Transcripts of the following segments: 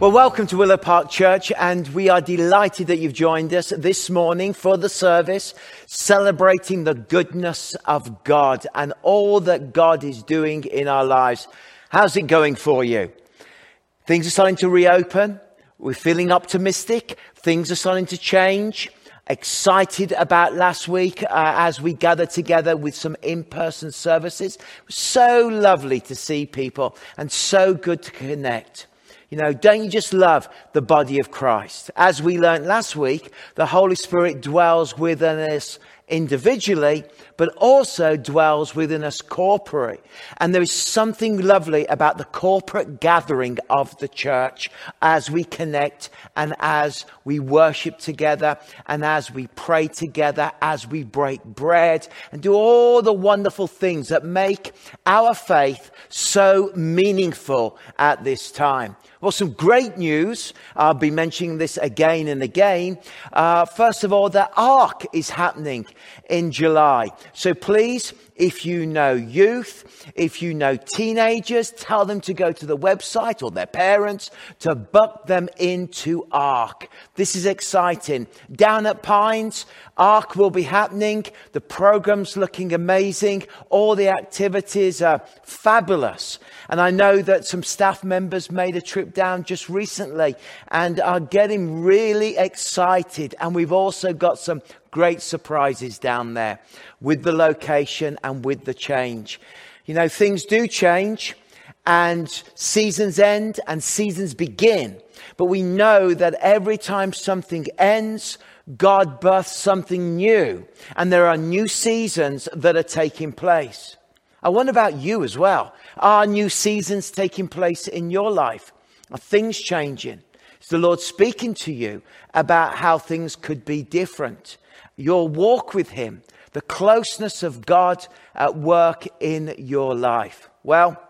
Well, welcome to Willow Park Church, and we are delighted that you've joined us this morning for the service, celebrating the goodness of God and all that God is doing in our lives. How's it going for you? Things are starting to reopen. We're feeling optimistic. Things are starting to change. Excited about last week uh, as we gathered together with some in person services. So lovely to see people and so good to connect. You know, don't you just love the body of Christ? As we learned last week, the Holy Spirit dwells within us individually, but also dwells within us corporately. And there is something lovely about the corporate gathering of the church as we connect and as we worship together and as we pray together, as we break bread and do all the wonderful things that make our faith so meaningful at this time. Well, some great news. I'll be mentioning this again and again. Uh, first of all, the Ark is happening in July. So please, if you know youth, if you know teenagers, tell them to go to the website or their parents to book them into ARK. This is exciting. Down at Pines, ARK will be happening. The program's looking amazing. All the activities are fabulous. And I know that some staff members made a trip down just recently and are getting really excited. And we've also got some great surprises down there with the location and with the change. You know, things do change and seasons end and seasons begin. But we know that every time something ends, God births something new. And there are new seasons that are taking place. I wonder about you as well. Are new seasons taking place in your life? Are things changing? Is the Lord speaking to you about how things could be different? Your walk with Him, the closeness of God at work in your life. Well,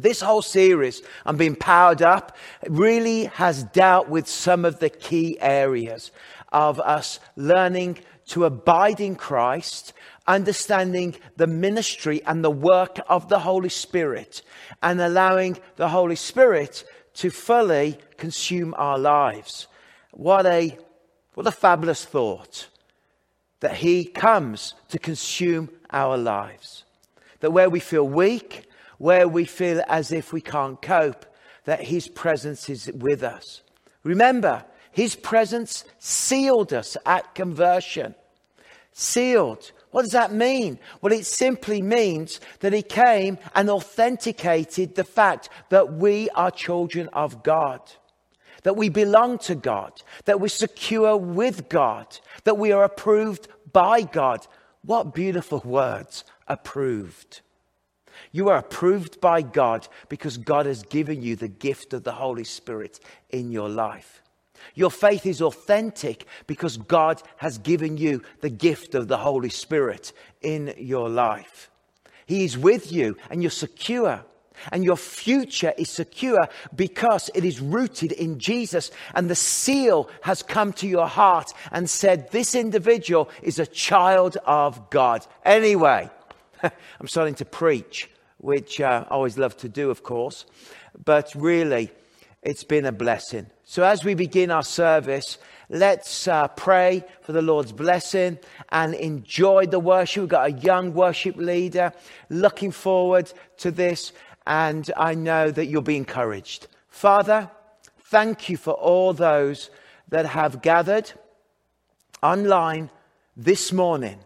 this whole series, I'm being powered up, really has dealt with some of the key areas of us learning to abide in Christ understanding the ministry and the work of the Holy Spirit and allowing the Holy Spirit to fully consume our lives. What a, what a fabulous thought that He comes to consume our lives. That where we feel weak, where we feel as if we can't cope, that His presence is with us. Remember, His presence sealed us at conversion. Sealed. What does that mean? Well, it simply means that he came and authenticated the fact that we are children of God, that we belong to God, that we're secure with God, that we are approved by God. What beautiful words, approved. You are approved by God because God has given you the gift of the Holy Spirit in your life. Your faith is authentic because God has given you the gift of the Holy Spirit in your life. He is with you and you're secure. And your future is secure because it is rooted in Jesus. And the seal has come to your heart and said, This individual is a child of God. Anyway, I'm starting to preach, which uh, I always love to do, of course. But really, it's been a blessing. So as we begin our service, let's uh, pray for the Lord's blessing and enjoy the worship. We've got a young worship leader looking forward to this, and I know that you'll be encouraged. Father, thank you for all those that have gathered online this morning.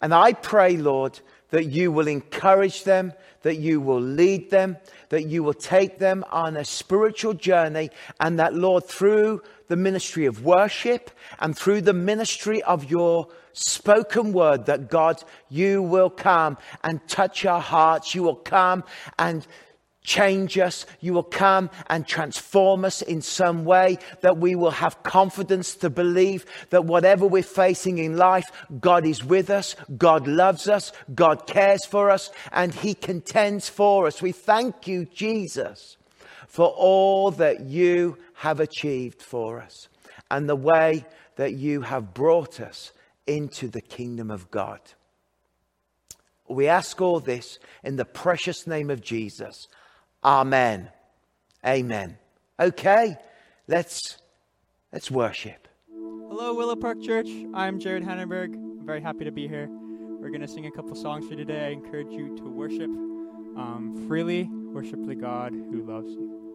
And I pray, Lord, that you will encourage them, that you will lead them, that you will take them on a spiritual journey, and that, Lord, through the ministry of worship and through the ministry of your spoken word, that God, you will come and touch our hearts. You will come and change us. You will come and transform us in some way that we will have confidence to believe that whatever we're facing in life, God is with us. God loves us. God cares for us and he contends for us. We thank you, Jesus, for all that you have achieved for us and the way that you have brought us into the kingdom of God. We ask all this in the precious name of Jesus. Amen. Amen. Okay, let's let's worship. Hello, Willow Park Church. I'm Jared Hannenberg. I'm very happy to be here. We're going to sing a couple songs for you today. I encourage you to worship um, freely, worship the God who loves you.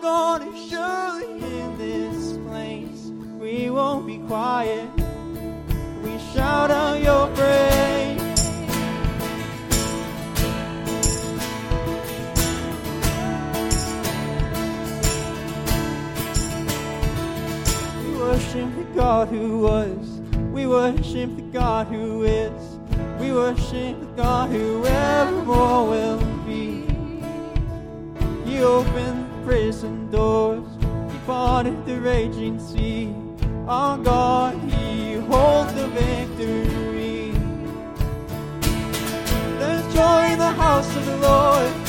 gonna show in this place. We won't be quiet. We shout out your praise. We worship the God who was. We worship the God who is. We worship the God who evermore will be. He opened prison doors. He parted the raging sea. Our God, He holds the victory. There's joy in the house of the Lord.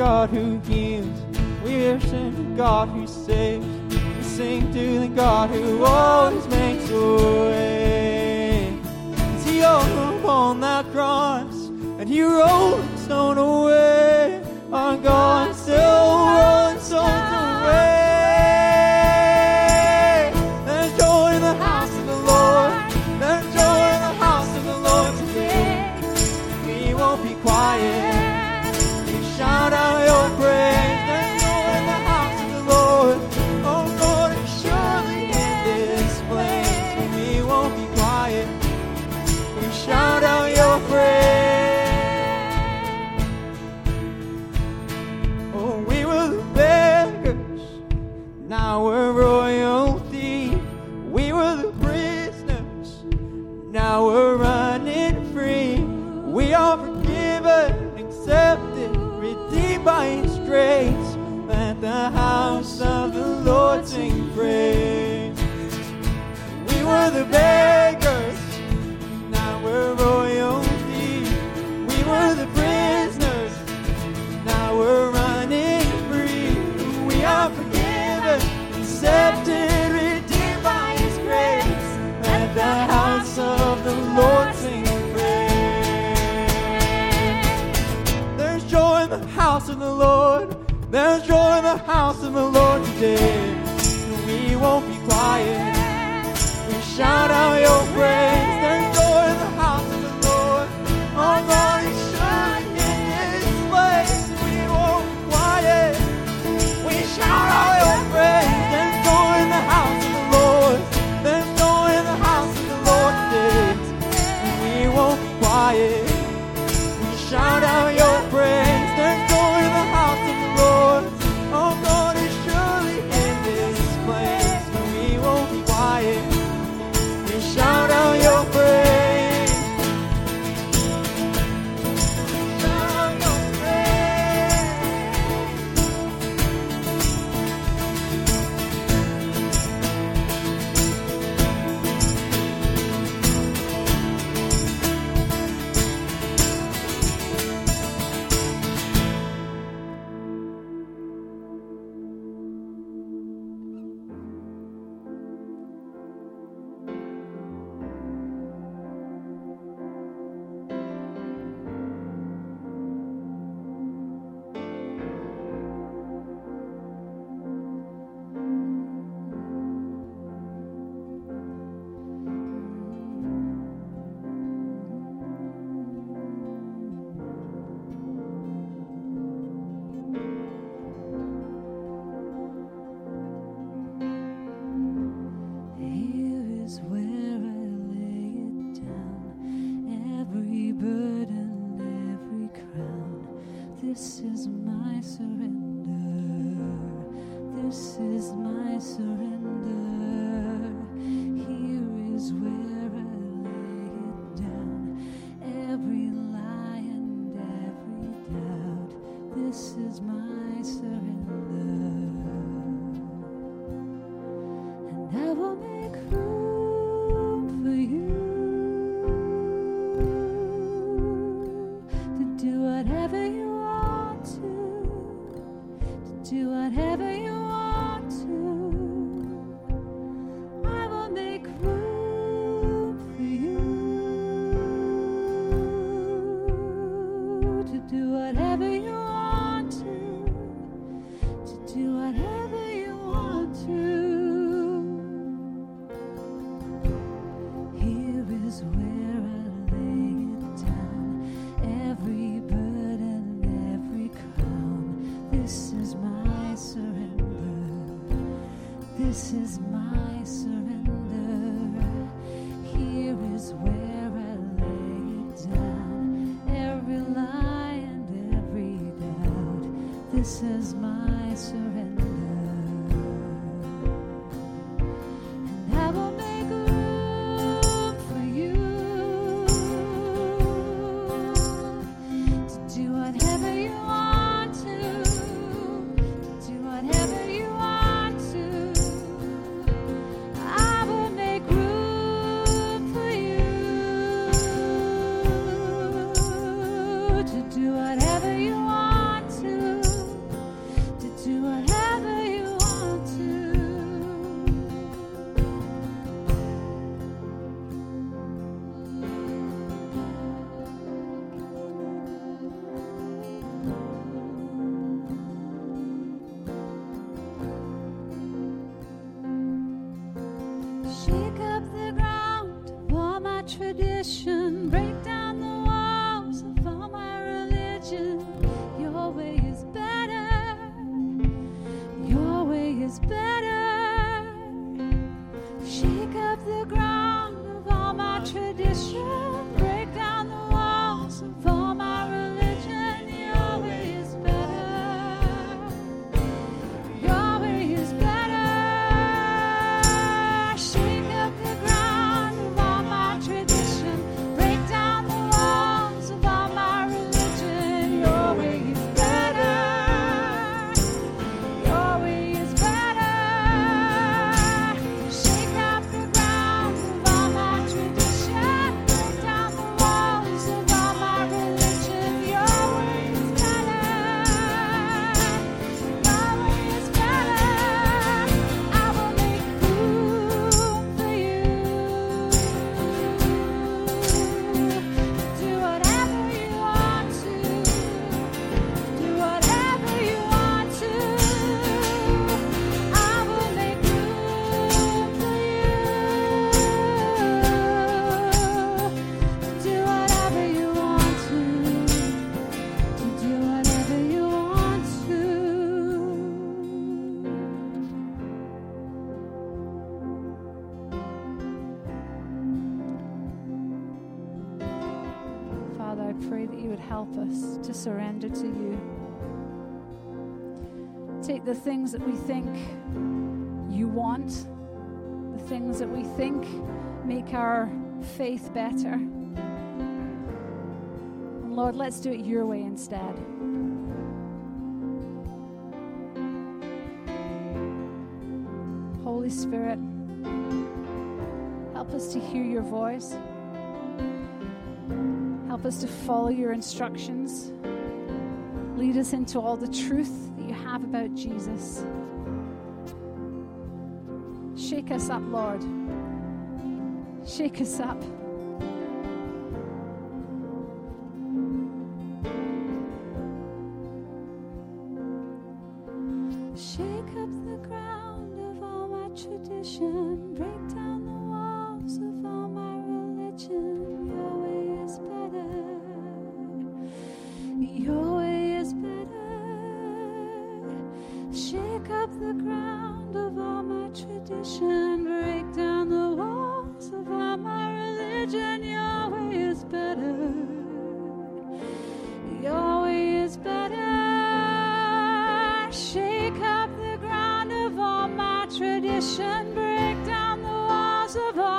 God who heals. We worship the God who saves. We sing to the God who always makes a way. Cause he hung upon that cross and he rolled the stone away. Our God were the prisoners, now we're running free. We are forgiven, accepted, redeemed by His grace. at the house of the Lord sing praise. There's joy in the house of the Lord. There's joy in the house of the Lord today. We won't be quiet. We shout out your praise. Things that we think you want, the things that we think make our faith better. And Lord, let's do it your way instead. Holy Spirit, help us to hear your voice. Help us to follow your instructions. Lead us into all the truth have about Jesus. Shake us up, Lord. Shake us up. Of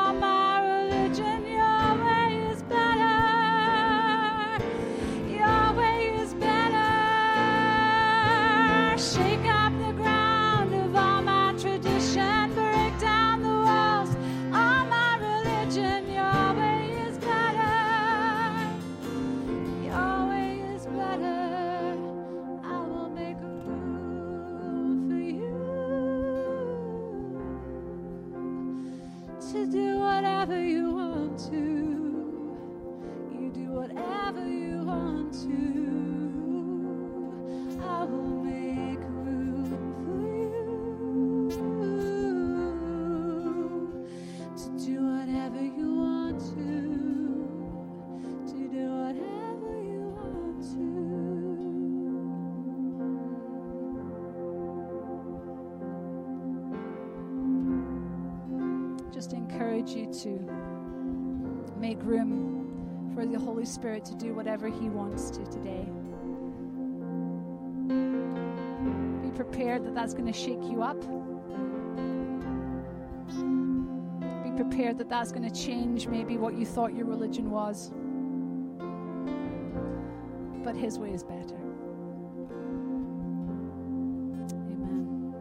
you to make room for the Holy Spirit to do whatever He wants to today. Be prepared that that's going to shake you up. Be prepared that that's going to change maybe what you thought your religion was. But His way is better. Amen.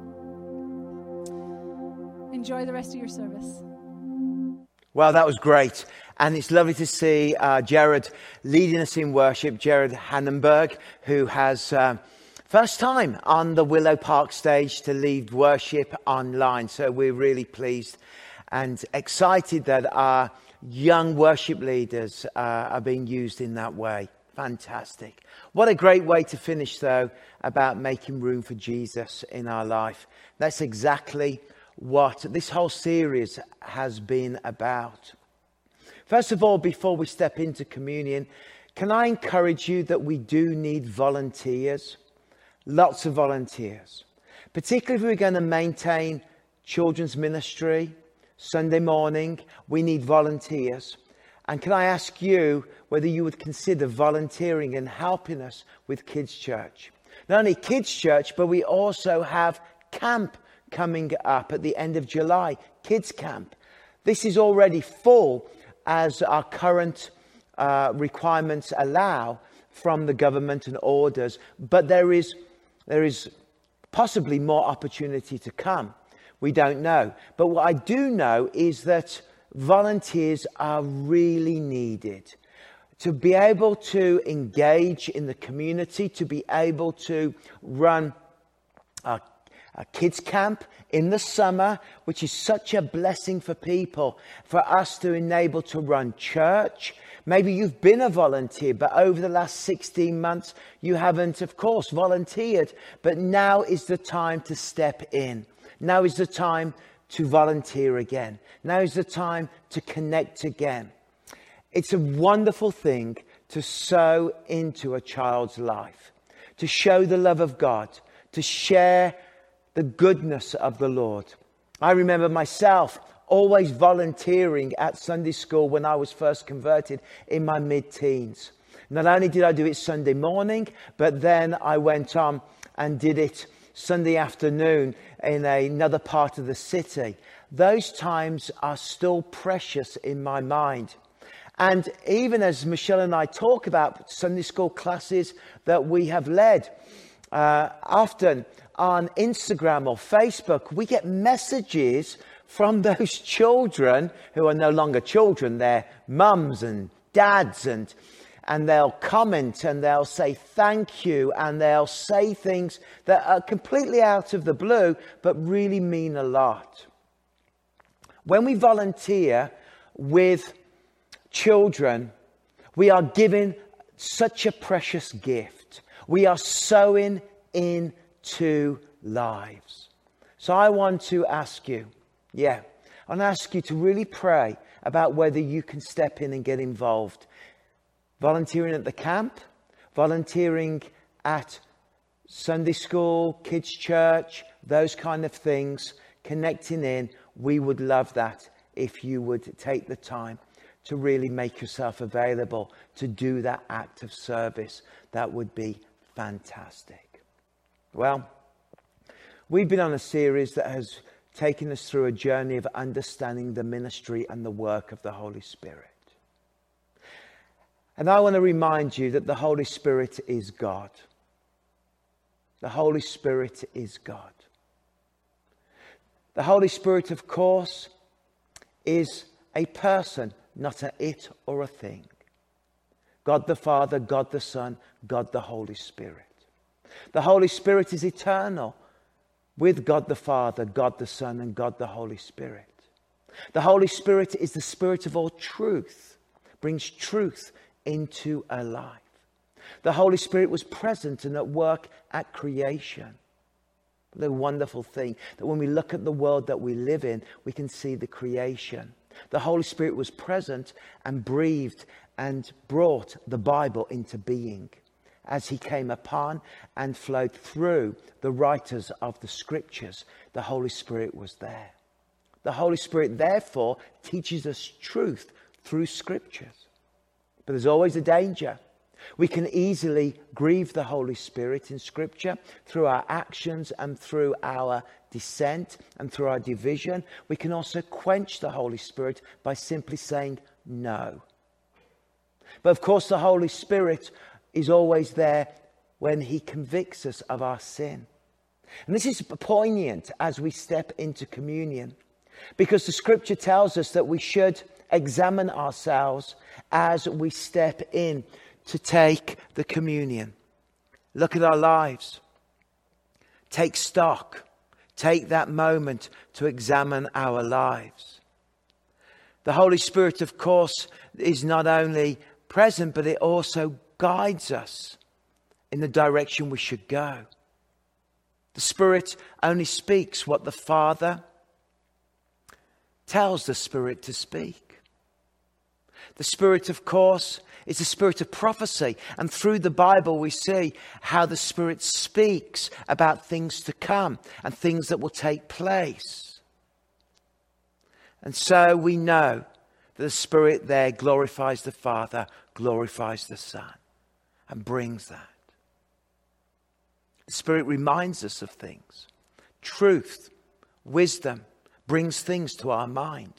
Enjoy the rest of your service. Well, that was great. And it's lovely to see uh, Jared leading us in worship. Jared Hannenberg, who has uh, first time on the Willow Park stage to lead worship online. So we're really pleased and excited that our young worship leaders uh, are being used in that way. Fantastic. What a great way to finish, though, about making room for Jesus in our life. That's exactly what this whole series has been about. First of all, before we step into communion, can I encourage you that we do need volunteers? Lots of volunteers. Particularly if we're going to maintain children's ministry, Sunday morning, we need volunteers. And can I ask you whether you would consider volunteering and helping us with Kids Church? Not only Kids Church, but we also have camp coming up at the end of July, Kids Camp. This is already full as our current uh, requirements allow from the government and orders, but there is, there is possibly more opportunity to come. We don't know. But what I do know is that volunteers are really needed to be able to engage in the community, to be able to run a, a, kids camp in the summer, which is such a blessing for people, for us to enable to run church. Maybe you've been a volunteer, but over the last 16 months, you haven't, of course, volunteered. But now is the time to step in. Now is the time to volunteer again. Now is the time to connect again. It's a wonderful thing to sow into a child's life, to show the love of God, to share the goodness of the Lord. I remember myself always volunteering at Sunday school when I was first converted in my mid teens. Not only did I do it Sunday morning, but then I went on and did it Sunday afternoon in another part of the city. Those times are still precious in my mind. And even as Michelle and I talk about Sunday school classes that we have led, uh, often on Instagram or Facebook, we get messages from those children who are no longer children, they're mums and dads, and, and they'll comment and they'll say thank you and they'll say things that are completely out of the blue but really mean a lot. When we volunteer with children, we are given such a precious gift. We are sowing into lives. So I want to ask you, yeah, I want to ask you to really pray about whether you can step in and get involved. Volunteering at the camp, volunteering at Sunday school, kids' church, those kind of things, connecting in. We would love that if you would take the time to really make yourself available to do that act of service. That would be fantastic. Well, we've been on a series that has taken us through a journey of understanding the ministry and the work of the Holy Spirit. And I want to remind you that the Holy Spirit is God. The Holy Spirit is God. The Holy Spirit, of course, is a person not a it or a thing. God the Father, God the Son, God the Holy Spirit. The Holy Spirit is eternal with God the Father, God the Son, and God the Holy Spirit. The Holy Spirit is the Spirit of all truth, brings truth into our life. The Holy Spirit was present and at work at creation. The wonderful thing that when we look at the world that we live in, we can see the creation. The Holy Spirit was present and breathed and brought the Bible into being as he came upon and flowed through the writers of the scriptures. The Holy Spirit was there. The Holy Spirit, therefore, teaches us truth through scriptures. But there's always a danger. We can easily grieve the Holy Spirit in Scripture through our actions and through our dissent and through our division. We can also quench the Holy Spirit by simply saying no. But of course, the Holy Spirit is always there when He convicts us of our sin. And this is poignant as we step into communion because the Scripture tells us that we should examine ourselves as we step in to take the communion. Look at our lives. Take stock. Take that moment to examine our lives. The Holy Spirit, of course, is not only present, but it also guides us in the direction we should go. The Spirit only speaks what the Father tells the Spirit to speak. The Spirit, of course, is the Spirit of prophecy. And through the Bible, we see how the Spirit speaks about things to come and things that will take place. And so we know that the Spirit there glorifies the Father, glorifies the Son, and brings that. The Spirit reminds us of things. Truth, wisdom brings things to our mind.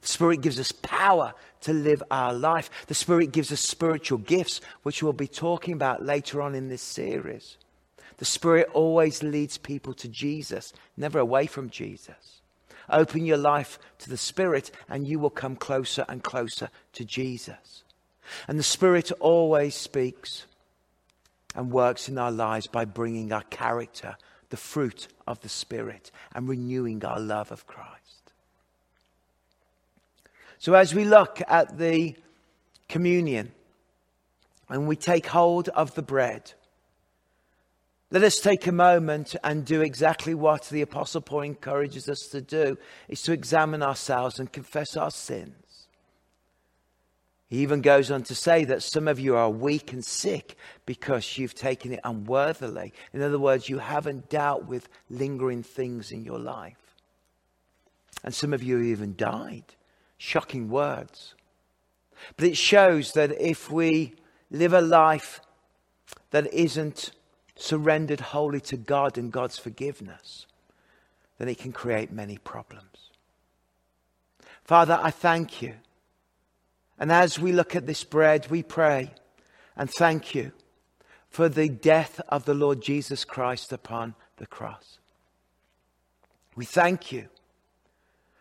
The Spirit gives us power to live our life. The Spirit gives us spiritual gifts, which we'll be talking about later on in this series. The Spirit always leads people to Jesus, never away from Jesus. Open your life to the Spirit, and you will come closer and closer to Jesus. And the Spirit always speaks and works in our lives by bringing our character, the fruit of the Spirit, and renewing our love of Christ. So, as we look at the communion and we take hold of the bread, let us take a moment and do exactly what the Apostle Paul encourages us to do is to examine ourselves and confess our sins. He even goes on to say that some of you are weak and sick because you've taken it unworthily. In other words, you haven't dealt with lingering things in your life. And some of you even died. Shocking words. But it shows that if we live a life that isn't surrendered wholly to God and God's forgiveness, then it can create many problems. Father, I thank you and as we look at this bread, we pray and thank you for the death of the Lord Jesus Christ upon the cross. We thank you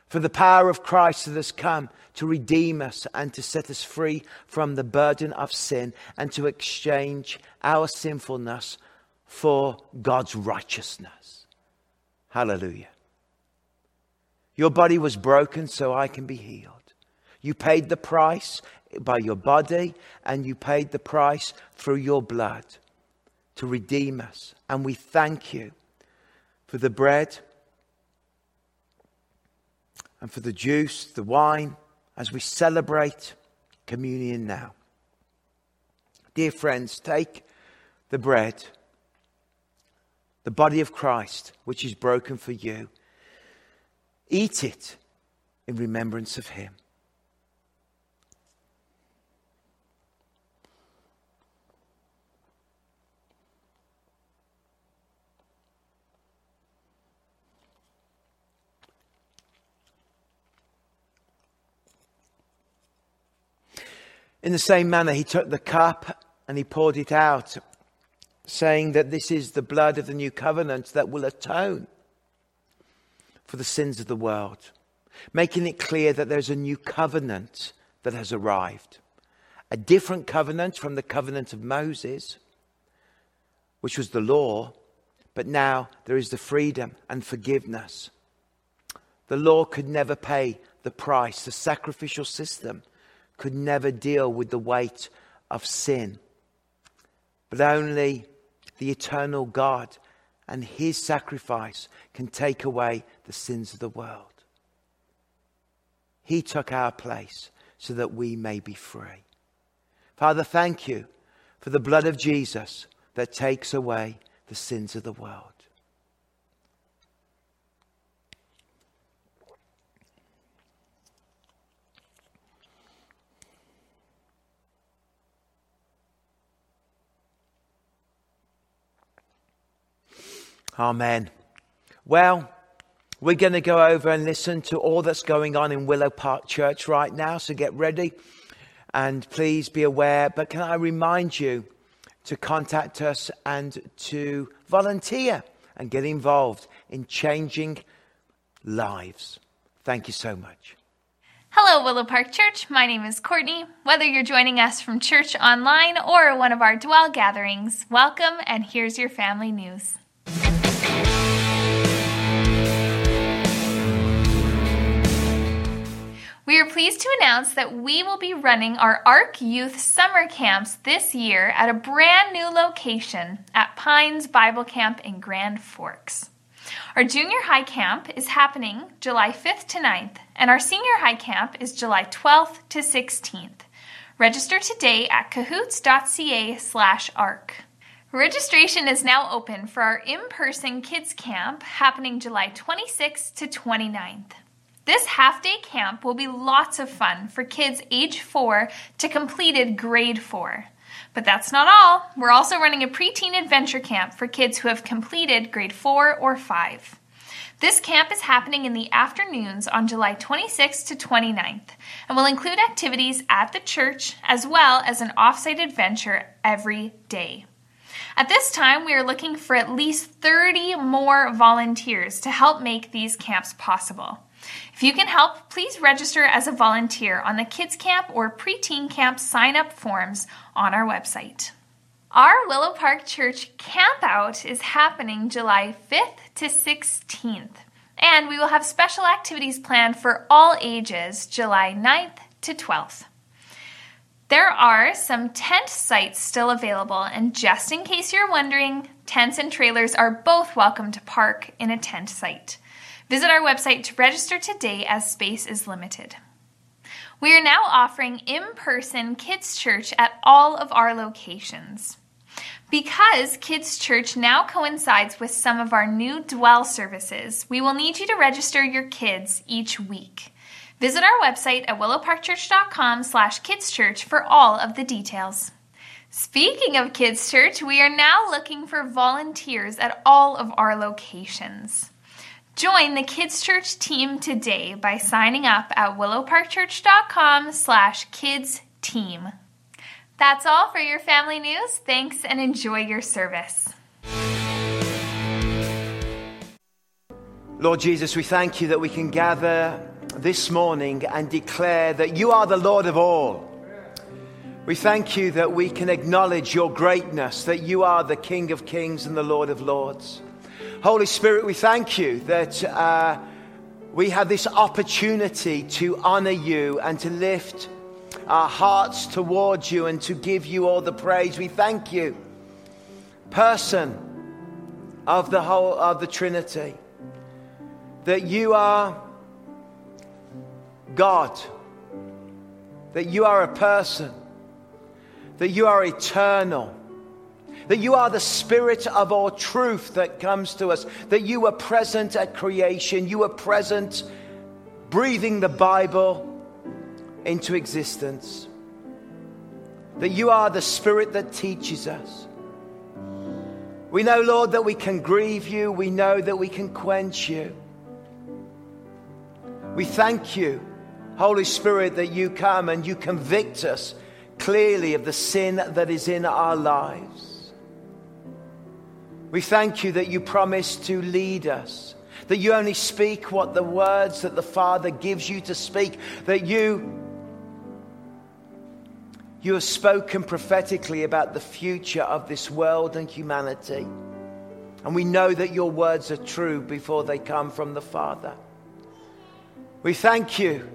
for the power of Christ that has come to redeem us and to set us free from the burden of sin and to exchange our sinfulness for God's righteousness. Hallelujah. Your body was broken so I can be healed. You paid the price by your body, and you paid the price through your blood to redeem us. And we thank you for the bread and for the juice, the wine, as we celebrate communion now. Dear friends, take the bread, the body of Christ, which is broken for you. Eat it in remembrance of him. In the same manner, he took the cup and he poured it out, saying that this is the blood of the new covenant that will atone for the sins of the world, making it clear that there's a new covenant that has arrived. A different covenant from the covenant of Moses, which was the law, but now there is the freedom and forgiveness. The law could never pay the price, the sacrificial system could never deal with the weight of sin. But only the eternal God and his sacrifice can take away the sins of the world. He took our place so that we may be free. Father, thank you for the blood of Jesus that takes away the sins of the world. Amen. Well, we're going to go over and listen to all that's going on in Willow Park Church right now, so get ready and please be aware. But can I remind you to contact us and to volunteer and get involved in changing lives? Thank you so much. Hello, Willow Park Church. My name is Courtney. Whether you're joining us from church online or one of our dwell gatherings, welcome and here's your family news. We are pleased to announce that we will be running our ARC Youth Summer Camps this year at a brand new location at Pines Bible Camp in Grand Forks. Our junior high camp is happening July 5th to 9th, and our senior high camp is July 12th to 16th. Register today at cahoots.ca slash arc. Registration is now open for our in person kids camp happening July 26th to 29th. This half day camp will be lots of fun for kids age 4 to completed grade 4. But that's not all. We're also running a preteen adventure camp for kids who have completed grade 4 or 5. This camp is happening in the afternoons on July 26th to 29th and will include activities at the church as well as an offsite adventure every day. At this time, we are looking for at least 30 more volunteers to help make these camps possible. If you can help, please register as a volunteer on the Kids Camp or Preteen Camp sign up forms on our website. Our Willow Park Church Camp Out is happening July 5th to 16th, and we will have special activities planned for all ages July 9th to 12th. There are some tent sites still available, and just in case you're wondering, tents and trailers are both welcome to park in a tent site. Visit our website to register today as space is limited. We are now offering in person Kids Church at all of our locations. Because Kids Church now coincides with some of our new Dwell services, we will need you to register your kids each week. Visit our website at willowparkchurch.com slash kidschurch for all of the details. Speaking of Kids Church, we are now looking for volunteers at all of our locations. Join the Kids Church team today by signing up at willowparkchurch.com slash kids team. That's all for your family news. Thanks and enjoy your service. Lord Jesus, we thank you that we can gather this morning and declare that you are the Lord of all. We thank you that we can acknowledge your greatness, that you are the King of kings and the Lord of lords. Holy Spirit, we thank you that uh, we have this opportunity to honor you and to lift our hearts towards you and to give you all the praise. We thank you, person of the whole of the Trinity, that you are God, that you are a person, that you are eternal, that you are the spirit of all truth that comes to us, that you were present at creation, you were present breathing the Bible into existence, that you are the spirit that teaches us. We know, Lord, that we can grieve you, we know that we can quench you. We thank you Holy Spirit, that you come and you convict us clearly of the sin that is in our lives. We thank you that you promise to lead us, that you only speak what the words that the Father gives you to speak, that you you have spoken prophetically about the future of this world and humanity. And we know that your words are true before they come from the Father. We thank you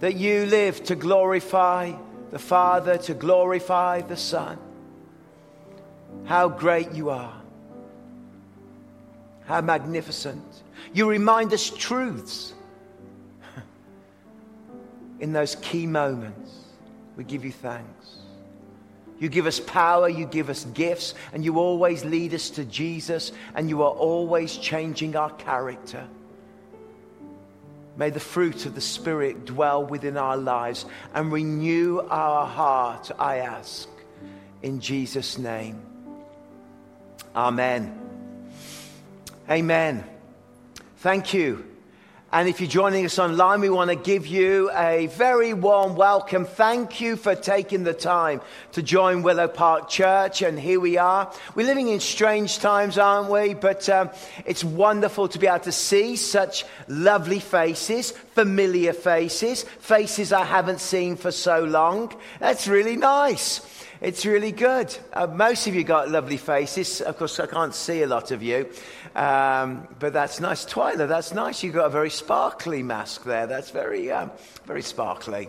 that you live to glorify the Father, to glorify the Son. How great you are. How magnificent. You remind us truths in those key moments. We give you thanks. You give us power, you give us gifts, and you always lead us to Jesus, and you are always changing our character. May the fruit of the Spirit dwell within our lives and renew our heart, I ask, in Jesus' name. Amen. Amen. Thank you and if you're joining us online, we want to give you a very warm welcome. Thank you for taking the time to join Willow Park Church. And here we are. We're living in strange times, aren't we? But um, it's wonderful to be able to see such lovely faces, familiar faces, faces I haven't seen for so long. That's really nice. It's really good. Uh, most of you got lovely faces. Of course, I can't see a lot of you. Um, but that's nice. Twyla, that's nice. You've got a very sparkly mask there. That's very, um, very sparkly.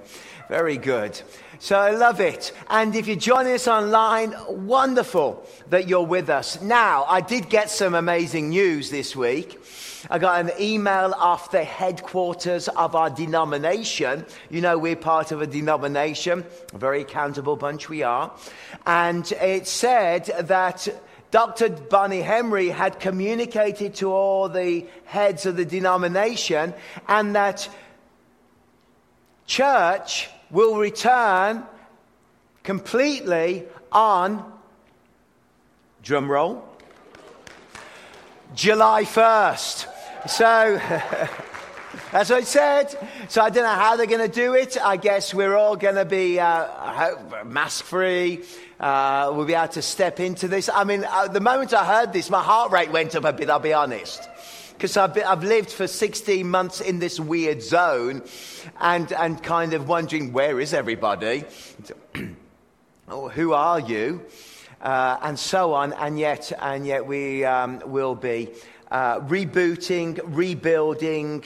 Very good. So I love it. And if you're joining us online, wonderful that you're with us. Now, I did get some amazing news this week. I got an email off the headquarters of our denomination. You know, we're part of a denomination, a very accountable bunch we are. And it said that Dr. Bonnie Henry had communicated to all the heads of the denomination and that church will return completely on, drum roll, July 1st. So, what I said. So I don't know how they're going to do it. I guess we're all going to be uh, mask free. Uh, we'll be able to step into this. I mean, uh, the moment I heard this, my heart rate went up a bit, I'll be honest. Because I've, I've lived for 16 months in this weird zone and, and kind of wondering, where is everybody? oh, who are you? Uh, and so on. And yet, and yet we um, will be uh, rebooting, rebuilding,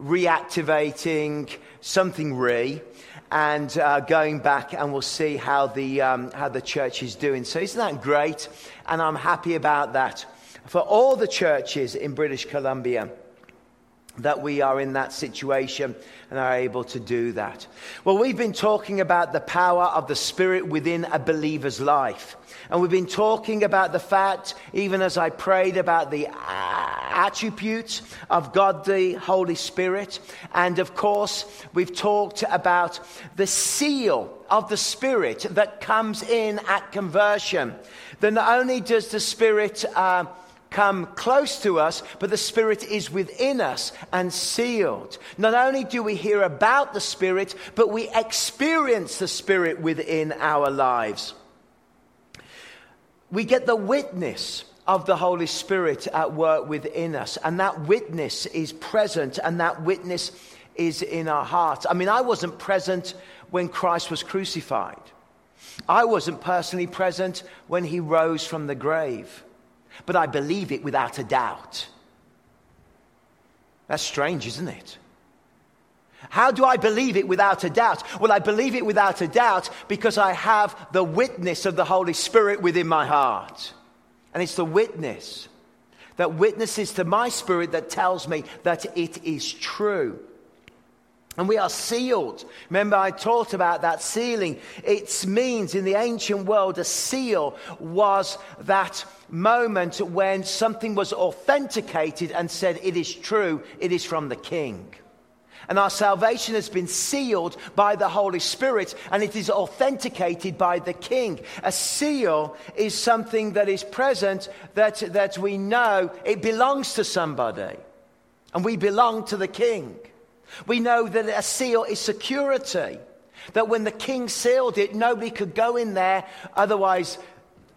reactivating something re and uh, going back and we'll see how the, um, how the church is doing. So, isn't that great? And I'm happy about that. For all the churches in British Columbia, that we are in that situation and are able to do that. Well, we've been talking about the power of the Spirit within a believer's life. And we've been talking about the fact, even as I prayed about the attributes of God the Holy Spirit. And of course, we've talked about the seal of the Spirit that comes in at conversion. Then not only does the Spirit uh, come close to us, but the Spirit is within us and sealed. Not only do we hear about the Spirit, but we experience the Spirit within our lives. We get the witness of the Holy Spirit at work within us, and that witness is present, and that witness is in our hearts. I mean, I wasn't present when Christ was crucified. I wasn't personally present when he rose from the grave but I believe it without a doubt. That's strange, isn't it? How do I believe it without a doubt? Well, I believe it without a doubt because I have the witness of the Holy Spirit within my heart. And it's the witness that witnesses to my spirit that tells me that it is true. And we are sealed. Remember, I talked about that sealing. It means in the ancient world, a seal was that moment when something was authenticated and said, It is true, it is from the King. And our salvation has been sealed by the Holy Spirit and it is authenticated by the King. A seal is something that is present that, that we know it belongs to somebody. And we belong to the King. We know that a seal is security. That when the king sealed it, nobody could go in there, otherwise,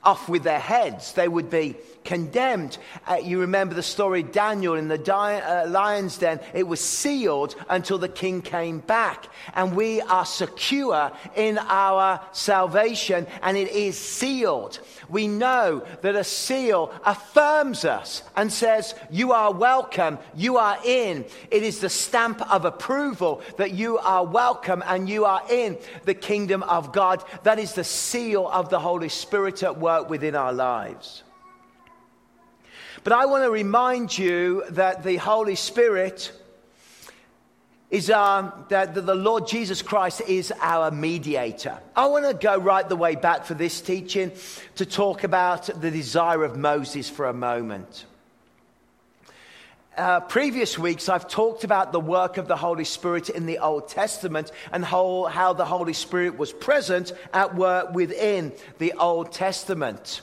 off with their heads. They would be condemned. Uh, you remember the story Daniel in the di- uh, lion's den. It was sealed until the king came back. And we are secure in our salvation and it is sealed. We know that a seal affirms us and says, You are welcome, you are in. It is the stamp of approval that you are welcome and you are in the kingdom of God. That is the seal of the Holy Spirit at work within our lives. But I want to remind you that the Holy Spirit is our, that the Lord Jesus Christ is our mediator. I want to go right the way back for this teaching to talk about the desire of Moses for a moment. Uh, previous weeks, I've talked about the work of the Holy Spirit in the Old Testament and how, how the Holy Spirit was present at work within the Old Testament.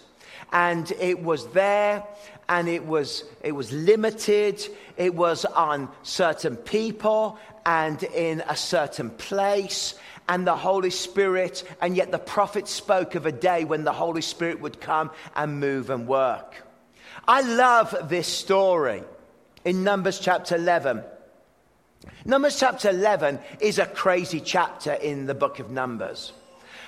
And it was there and it was, it was limited. It was on certain people and in a certain place. And the Holy Spirit, and yet the prophet spoke of a day when the Holy Spirit would come and move and work. I love this story in Numbers chapter 11. Numbers chapter 11 is a crazy chapter in the book of Numbers.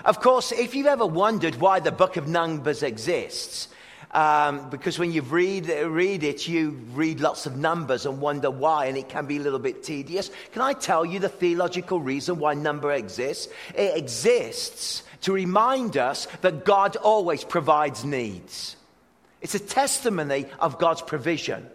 Of course, if you've ever wondered why the book of Numbers exists, um, because when you read, read it, you read lots of numbers and wonder why, and it can be a little bit tedious. Can I tell you the theological reason why number exists? It exists to remind us that God always provides needs. It's a testimony of God's provision.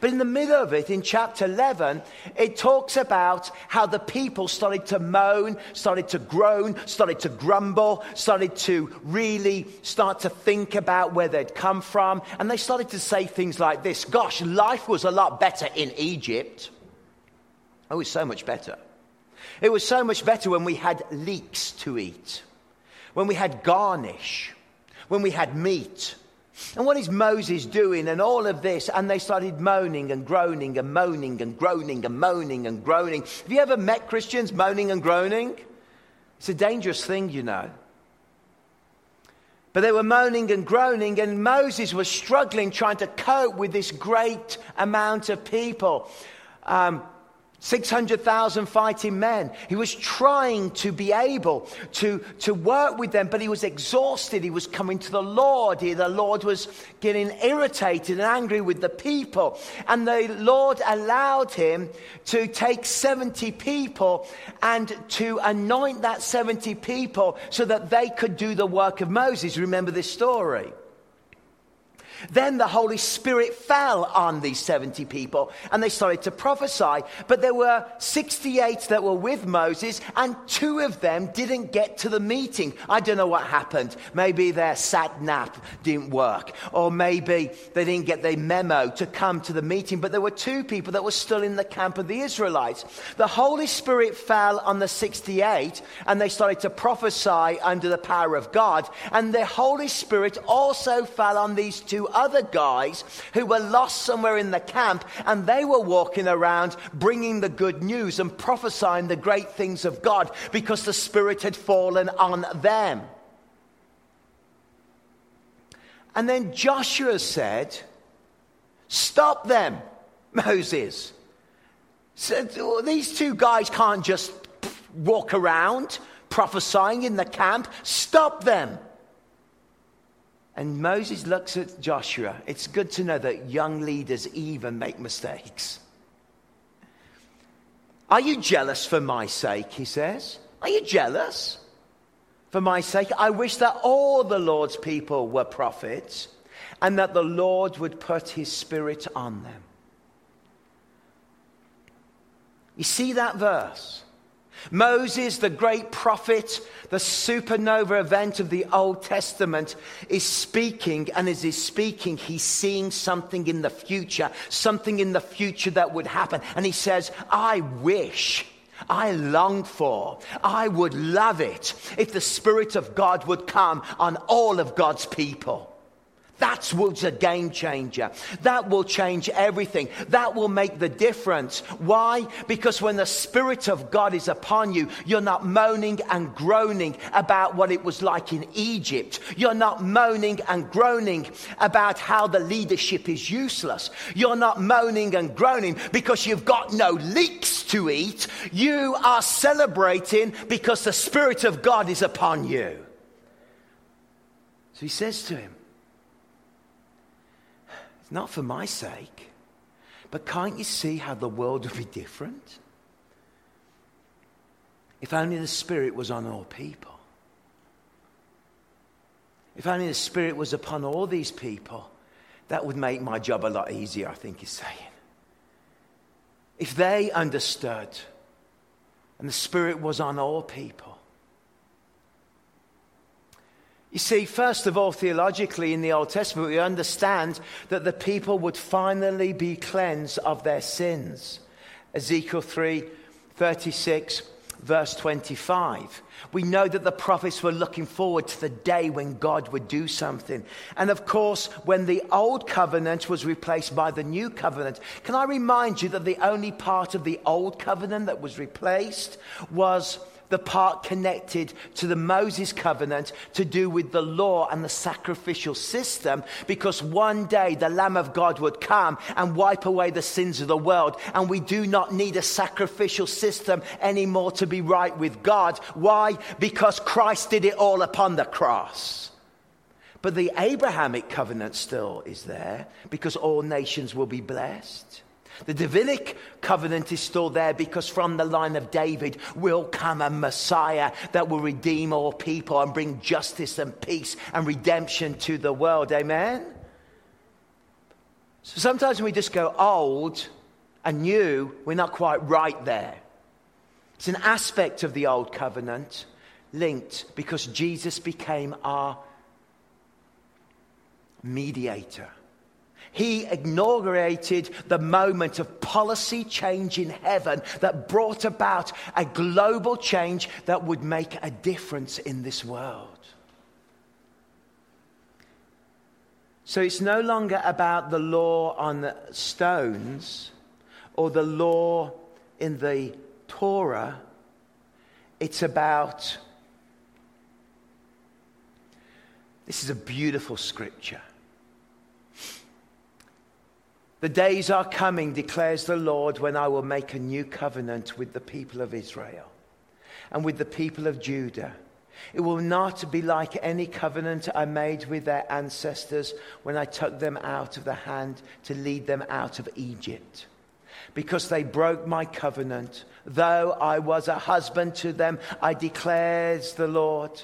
But in the middle of it, in chapter 11, it talks about how the people started to moan, started to groan, started to grumble, started to really start to think about where they'd come from. And they started to say things like this Gosh, life was a lot better in Egypt. Oh, it was so much better. It was so much better when we had leeks to eat, when we had garnish, when we had meat. And what is Moses doing and all of this? And they started moaning and groaning and moaning and groaning and moaning and groaning. Have you ever met Christians moaning and groaning? It's a dangerous thing, you know. But they were moaning and groaning, and Moses was struggling trying to cope with this great amount of people. Um, 600,000 fighting men. He was trying to be able to, to work with them, but he was exhausted. He was coming to the Lord. He, the Lord was getting irritated and angry with the people. And the Lord allowed him to take 70 people and to anoint that 70 people so that they could do the work of Moses. Remember this story. Then the Holy Spirit fell on these 70 people and they started to prophesy. But there were 68 that were with Moses and two of them didn't get to the meeting. I don't know what happened. Maybe their sat nav didn't work or maybe they didn't get their memo to come to the meeting. But there were two people that were still in the camp of the Israelites. The Holy Spirit fell on the 68 and they started to prophesy under the power of God. And the Holy Spirit also fell on these two other guys who were lost somewhere in the camp and they were walking around bringing the good news and prophesying the great things of God because the Spirit had fallen on them. And then Joshua said, Stop them, Moses. These two guys can't just walk around prophesying in the camp. Stop them. And Moses looks at Joshua. It's good to know that young leaders even make mistakes. Are you jealous for my sake? He says. Are you jealous for my sake? I wish that all the Lord's people were prophets and that the Lord would put his spirit on them. You see that verse? Moses, the great prophet, the supernova event of the Old Testament, is speaking, and as he's speaking, he's seeing something in the future, something in the future that would happen. And he says, I wish. I long for, I would love it if the Spirit of God would come on all of God's people. That's what's a game changer. That will change everything. That will make the difference. Why? Because when the Spirit of God is upon you, you're not moaning and groaning about what it was like in Egypt. You're not moaning and groaning about how the leadership is useless. You're not moaning and groaning because you've got no leeks to eat. You are celebrating because the Spirit of God is upon you. So he says to him, not for my sake. But can't you see how the world would be different? If only the Spirit was on all people. If only the Spirit was upon all these people, that would make my job a lot easier, I think he's saying. If they understood and the Spirit was on all people, you see, first of all, theologically in the Old Testament, we understand that the people would finally be cleansed of their sins. Ezekiel 3 36, verse 25. We know that the prophets were looking forward to the day when God would do something. And of course, when the old covenant was replaced by the new covenant, can I remind you that the only part of the old covenant that was replaced was the part connected to the Moses covenant to do with the law and the sacrificial system, because one day the Lamb of God would come and wipe away the sins of the world, and we do not need a sacrificial system anymore to be right with God. Why? Because Christ did it all upon the cross. But the Abrahamic covenant still is there because all nations will be blessed. The Davidic covenant is still there because from the line of David will come a Messiah that will redeem all people and bring justice and peace and redemption to the world. Amen? So sometimes when we just go old and new, we're not quite right there. It's an aspect of the old covenant linked because Jesus became our mediator. He inaugurated the moment of policy change in heaven that brought about a global change that would make a difference in this world. So it's no longer about the law on the stones or the law in the Torah. It's about. This is a beautiful scripture. The days are coming, declares the Lord, when I will make a new covenant with the people of Israel and with the people of Judah. It will not be like any covenant I made with their ancestors when I took them out of the hand to lead them out of Egypt. Because they broke my covenant, though I was a husband to them, I declares the Lord.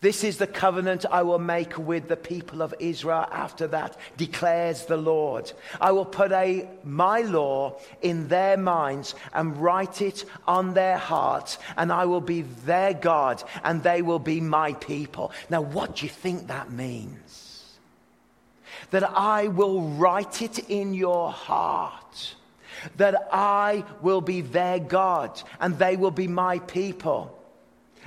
This is the covenant I will make with the people of Israel after that, declares the Lord. I will put a, my law in their minds and write it on their hearts, and I will be their God, and they will be my people. Now, what do you think that means? That I will write it in your heart, that I will be their God, and they will be my people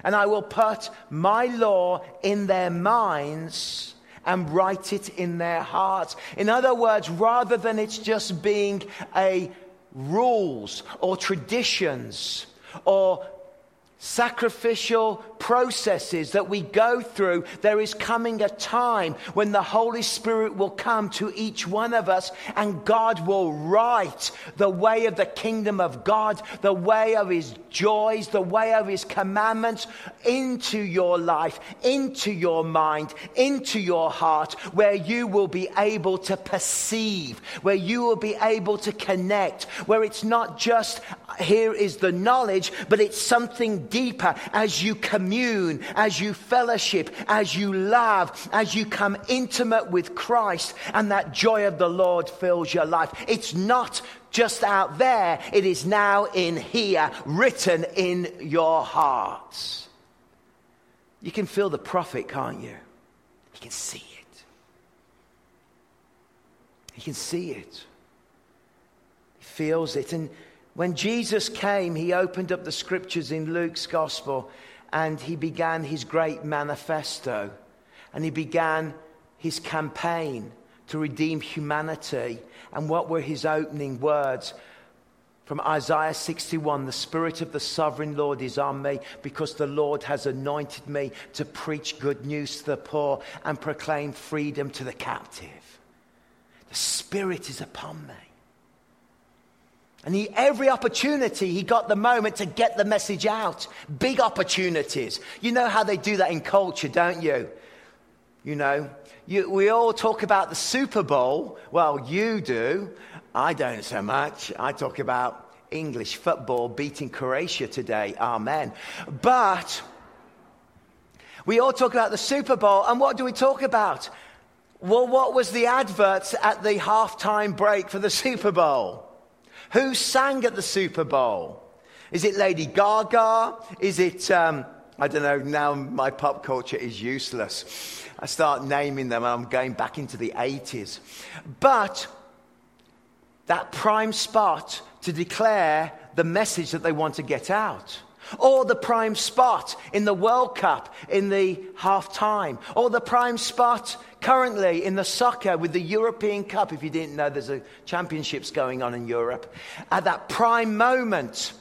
and I will put my law in their minds and write it in their hearts. In other words, rather than it's just being a rules or traditions or sacrificial processes that we go through, there is coming a time when the Holy Spirit will come to each one of us and God will write the way of the kingdom of God, the way of His joys, the way of His commandments into your life, into your mind, into your heart, where you will be able to perceive, where you will be able to connect, where it's not just here is the knowledge, but it's something deeper as you commune, as you fellowship, as you love, as you come intimate with Christ, and that joy of the Lord fills your life. It's not just out there, it is now in here, written in your hearts. You can feel the prophet, can't you? You can see it. You can see it. He feels it. And when Jesus came, he opened up the scriptures in Luke's gospel and he began his great manifesto. And he began his campaign to redeem humanity. And what were his opening words? From Isaiah 61 The Spirit of the Sovereign Lord is on me because the Lord has anointed me to preach good news to the poor and proclaim freedom to the captive. The Spirit is upon me. And he, every opportunity, he got the moment to get the message out. Big opportunities. You know how they do that in culture, don't you? You know, you, we all talk about the Super Bowl. Well, you do. I don't so much. I talk about English football beating Croatia today. Amen. But we all talk about the Super Bowl, and what do we talk about? Well, what was the adverts at the halftime break for the Super Bowl? Who sang at the Super Bowl? Is it Lady Gaga? Is it, um, I don't know, now my pop culture is useless. I start naming them and I'm going back into the 80s. But that prime spot to declare the message that they want to get out or the prime spot in the World Cup in the half time, or the prime spot currently in the soccer with the European Cup. If you didn't know, there's a championships going on in Europe. At that prime moment,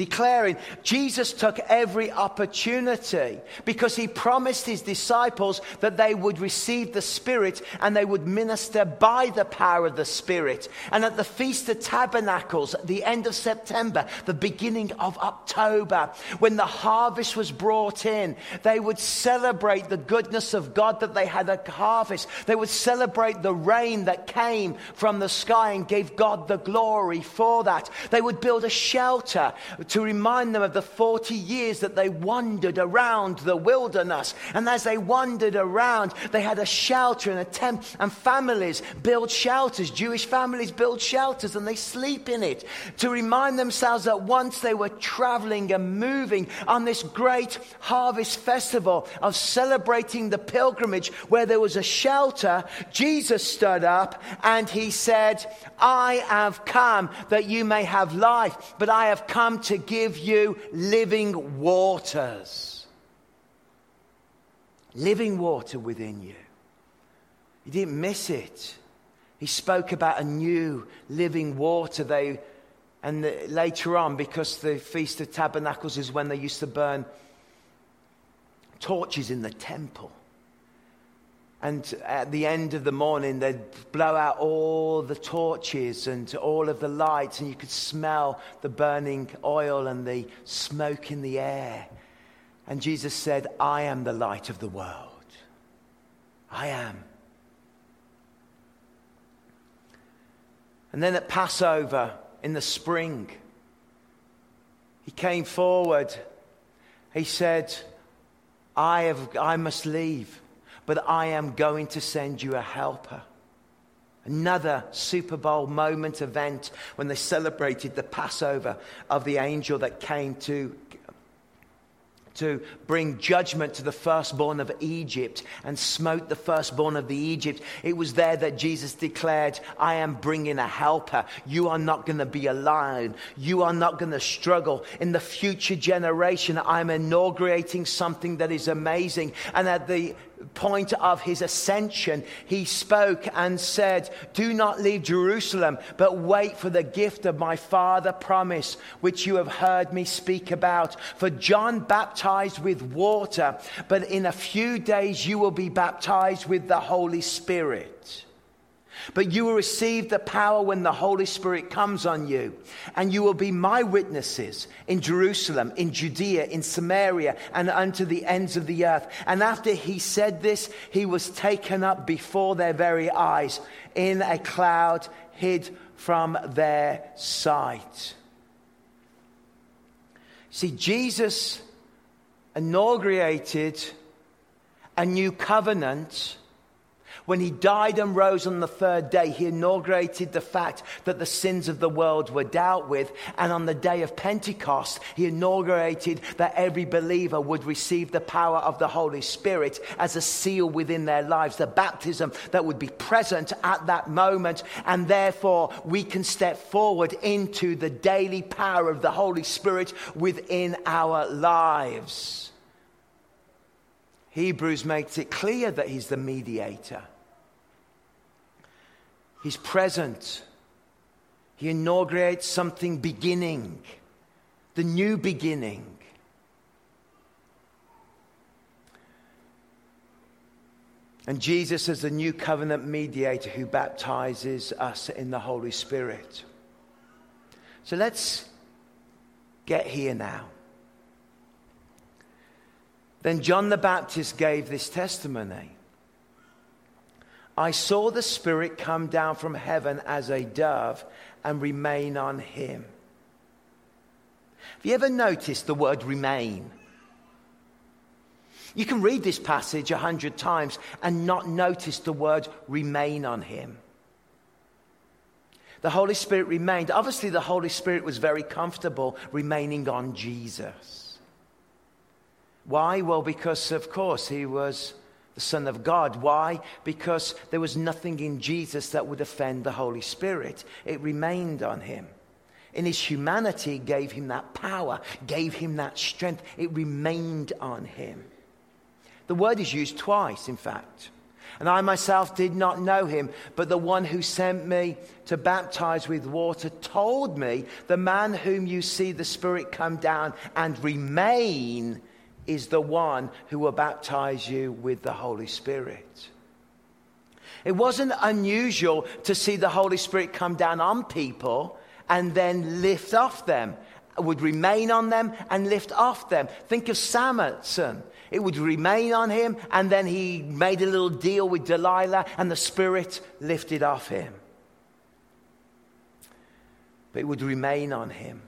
declaring Jesus took every opportunity because he promised his disciples that they would receive the Spirit and they would minister by the power of the Spirit. And at the Feast of Tabernacles, at the end of September, the beginning of October, when the harvest was brought in, they would celebrate the goodness of God that they had a harvest. They would celebrate the rain that came from the sky and gave God the glory for that. They would build a shelter to remind them of the 40 years that they wandered around the wilderness. And as they wandered around, they had a shelter and a tent, and families build shelters. Jewish families build shelters and they sleep in it to remind themselves that once they were traveling and moving on this great harvest festival of celebrating the pilgrimage where there was a shelter, Jesus stood up and he said, I have come that you may have life, but I have come to give you living waters. Living water within you. He didn't miss it. He spoke about a new living water. They, and the, later on, because the Feast of Tabernacles is when they used to burn torches in the temple. And at the end of the morning, they'd blow out all the torches and all of the lights, and you could smell the burning oil and the smoke in the air. And Jesus said, I am the light of the world. I am. And then at Passover in the spring, he came forward. He said, I, have, I must leave but I am going to send you a helper. Another Super Bowl moment event when they celebrated the Passover of the angel that came to to bring judgment to the firstborn of Egypt and smote the firstborn of the Egypt. It was there that Jesus declared, I am bringing a helper. You are not going to be alone. You are not going to struggle. In the future generation, I'm inaugurating something that is amazing. And at the point of his ascension, he spoke and said, Do not leave Jerusalem, but wait for the gift of my Father promise, which you have heard me speak about. For John baptized with water, but in a few days you will be baptized with the Holy Spirit. But you will receive the power when the Holy Spirit comes on you. And you will be my witnesses in Jerusalem, in Judea, in Samaria, and unto the ends of the earth. And after he said this, he was taken up before their very eyes in a cloud hid from their sight. See, Jesus inaugurated a new covenant when he died and rose on the third day, he inaugurated the fact that the sins of the world were dealt with. And on the day of Pentecost, he inaugurated that every believer would receive the power of the Holy Spirit as a seal within their lives, the baptism that would be present at that moment. And therefore, we can step forward into the daily power of the Holy Spirit within our lives. Hebrews makes it clear that he's the mediator. He's present. He inaugurates something beginning, the new beginning. And Jesus is the new covenant mediator who baptizes us in the Holy Spirit. So let's get here now. Then John the Baptist gave this testimony. I saw the Spirit come down from heaven as a dove and remain on him. Have you ever noticed the word remain? You can read this passage a hundred times and not notice the word remain on him. The Holy Spirit remained. Obviously, the Holy Spirit was very comfortable remaining on Jesus. Why? Well, because, of course, he was Son of God. Why? Because there was nothing in Jesus that would offend the Holy Spirit, it remained on him. In his humanity, gave him that power, gave him that strength. It remained on him. The word is used twice, in fact. And I myself did not know him, but the one who sent me to baptize with water told me, The man whom you see the Spirit come down and remain is the one who will baptize you with the Holy Spirit. It wasn't unusual to see the Holy Spirit come down on people and then lift off them, would remain on them and lift off them. Think of Samson. It would remain on him, and then he made a little deal with Delilah, and the Spirit lifted off him. But it would remain on him.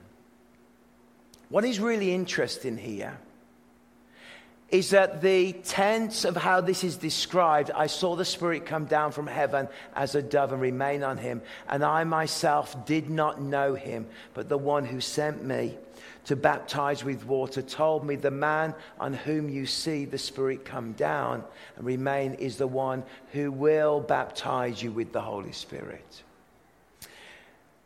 What is really interesting here is that the tense of how this is described I saw the Spirit come down from heaven as a dove and remain on him, and I myself did not know him, but the one who sent me to baptize with water told me, The man on whom you see the Spirit come down and remain is the one who will baptize you with the Holy Spirit.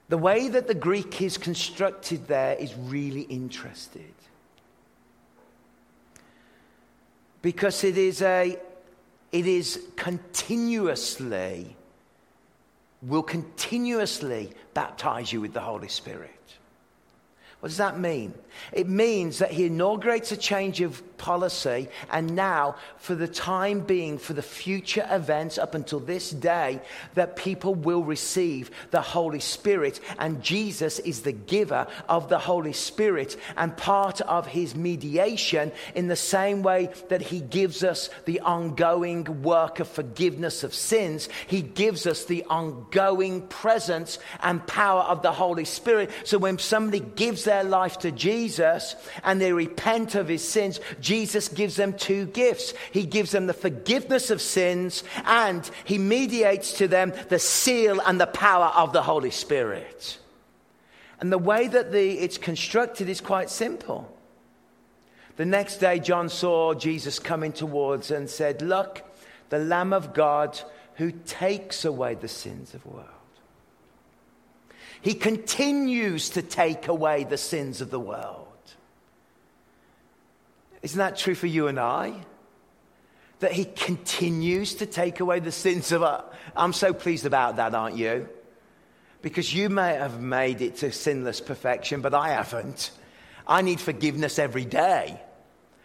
The way that the Greek is constructed there is really interesting. Because it is a it is continuously will continuously baptize you with the holy spirit what does that mean? It means that he inaugurates a change of policy, and now, for the time being, for the future events up until this day, that people will receive the Holy Spirit, and Jesus is the giver of the Holy Spirit, and part of his mediation, in the same way that he gives us the ongoing work of forgiveness of sins, he gives us the ongoing presence and power of the Holy Spirit. So when somebody gives their life to Jesus and they repent of his sins, Jesus gives them two gifts. He gives them the forgiveness of sins and he mediates to them the seal and the power of the Holy Spirit. And the way that the, it's constructed is quite simple. The next day, John saw Jesus coming towards and said, Look, the Lamb of God who takes away the sins of the world. He continues to take away the sins of the world. Isn't that true for you and I? That He continues to take away the sins of our. I'm so pleased about that, aren't you? Because you may have made it to sinless perfection, but I haven't. I need forgiveness every day.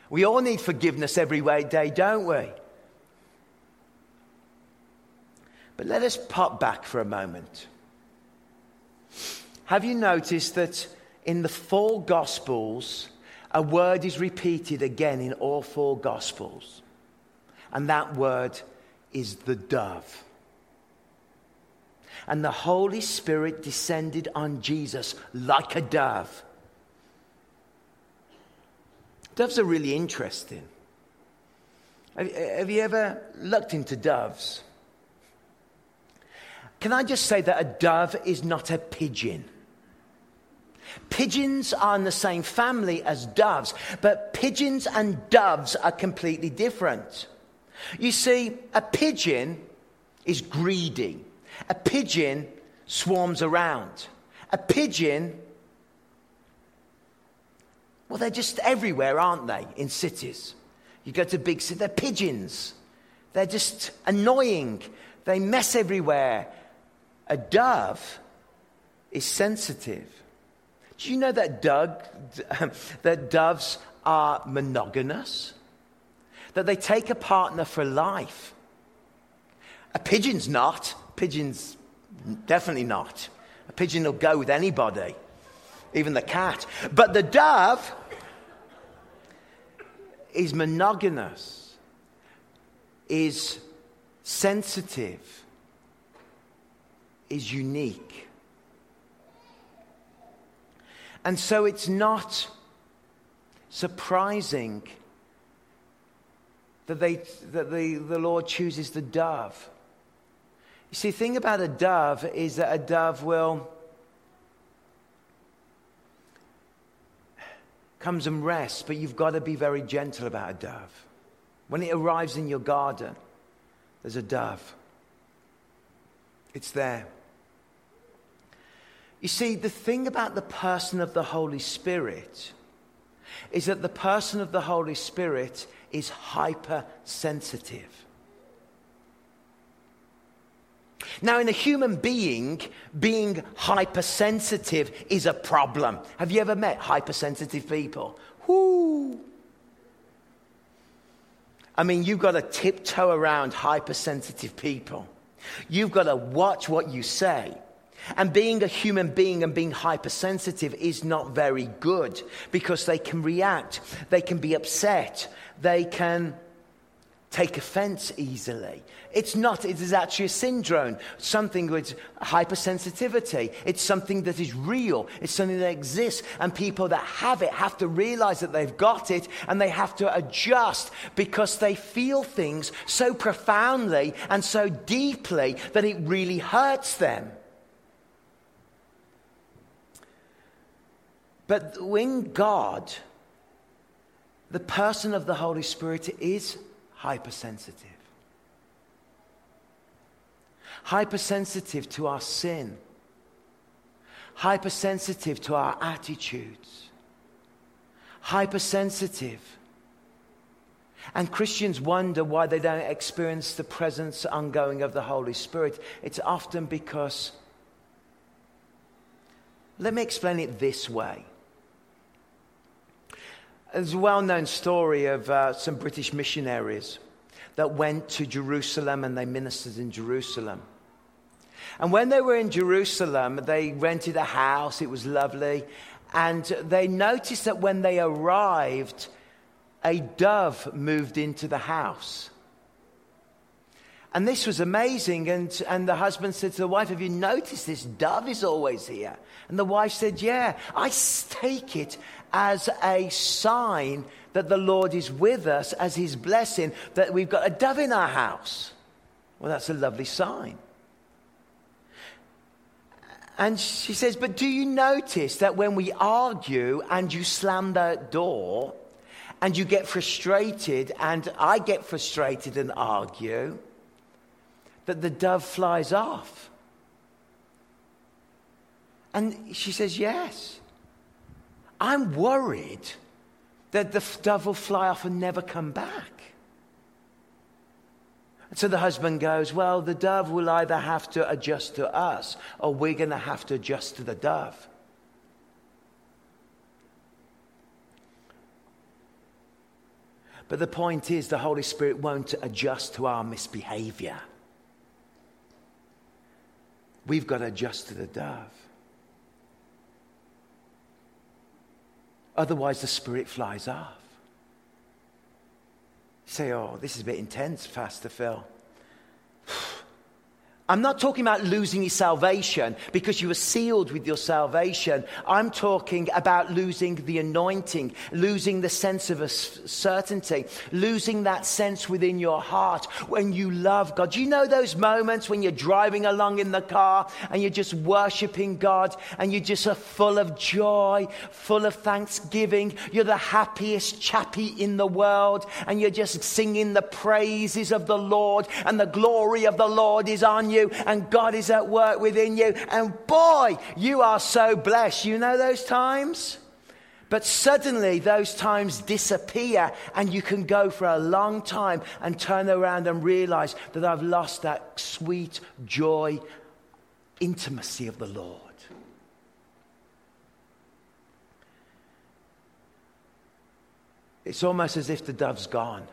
We all need forgiveness every day, don't we? But let us pop back for a moment. Have you noticed that in the four Gospels, a word is repeated again in all four Gospels? And that word is the dove. And the Holy Spirit descended on Jesus like a dove. Doves are really interesting. Have you ever looked into doves? Can I just say that a dove is not a pigeon? Pigeons are in the same family as doves, but pigeons and doves are completely different. You see, a pigeon is greedy. A pigeon swarms around. A pigeon, well, they're just everywhere, aren't they, in cities? You go to big cities, they're pigeons. They're just annoying. They mess everywhere. A dove is sensitive. Do you know that, Doug, that doves are monogamous? That they take a partner for life. A pigeon's not. Pigeon's definitely not. A pigeon will go with anybody, even the cat. But the dove is monogamous, is sensitive, is unique. And so it's not surprising that, they, that the, the Lord chooses the dove. You see, the thing about a dove is that a dove will comes and rests, but you've got to be very gentle about a dove. When it arrives in your garden, there's a dove. It's there. You see, the thing about the person of the Holy Spirit is that the person of the Holy Spirit is hypersensitive. Now, in a human being, being hypersensitive is a problem. Have you ever met hypersensitive people? Whoo! I mean, you've got to tiptoe around hypersensitive people. You've got to watch what you say. And being a human being and being hypersensitive is not very good because they can react, they can be upset, they can take offense easily. It's not, it is actually a syndrome, something with hypersensitivity. It's something that is real, it's something that exists, and people that have it have to realize that they've got it and they have to adjust because they feel things so profoundly and so deeply that it really hurts them. But when God, the person of the Holy Spirit, is hypersensitive. Hypersensitive to our sin. Hypersensitive to our attitudes. Hypersensitive. And Christians wonder why they don't experience the presence ongoing of the Holy Spirit. It's often because, let me explain it this way. There's a well known story of uh, some British missionaries that went to Jerusalem and they ministered in Jerusalem. And when they were in Jerusalem, they rented a house, it was lovely. And they noticed that when they arrived, a dove moved into the house. And this was amazing. And, and the husband said to the wife, Have you noticed this dove is always here? And the wife said, Yeah, I take it as a sign that the Lord is with us, as his blessing, that we've got a dove in our house. Well, that's a lovely sign. And she says, But do you notice that when we argue and you slam the door and you get frustrated and I get frustrated and argue, that the dove flies off? And she says, Yes. I'm worried that the dove will fly off and never come back. And so the husband goes, Well, the dove will either have to adjust to us or we're going to have to adjust to the dove. But the point is, the Holy Spirit won't adjust to our misbehavior. We've got to adjust to the dove. Otherwise, the spirit flies off. You say, oh, this is a bit intense, Pastor Phil. I'm not talking about losing your salvation because you were sealed with your salvation. I'm talking about losing the anointing, losing the sense of certainty, losing that sense within your heart when you love God. You know those moments when you're driving along in the car and you're just worshiping God and you just are full of joy, full of thanksgiving? You're the happiest chappy in the world and you're just singing the praises of the Lord and the glory of the Lord is on you you and God is at work within you. And boy, you are so blessed. You know those times? But suddenly those times disappear and you can go for a long time and turn around and realize that I've lost that sweet joy, intimacy of the Lord. It's almost as if the dove's gone.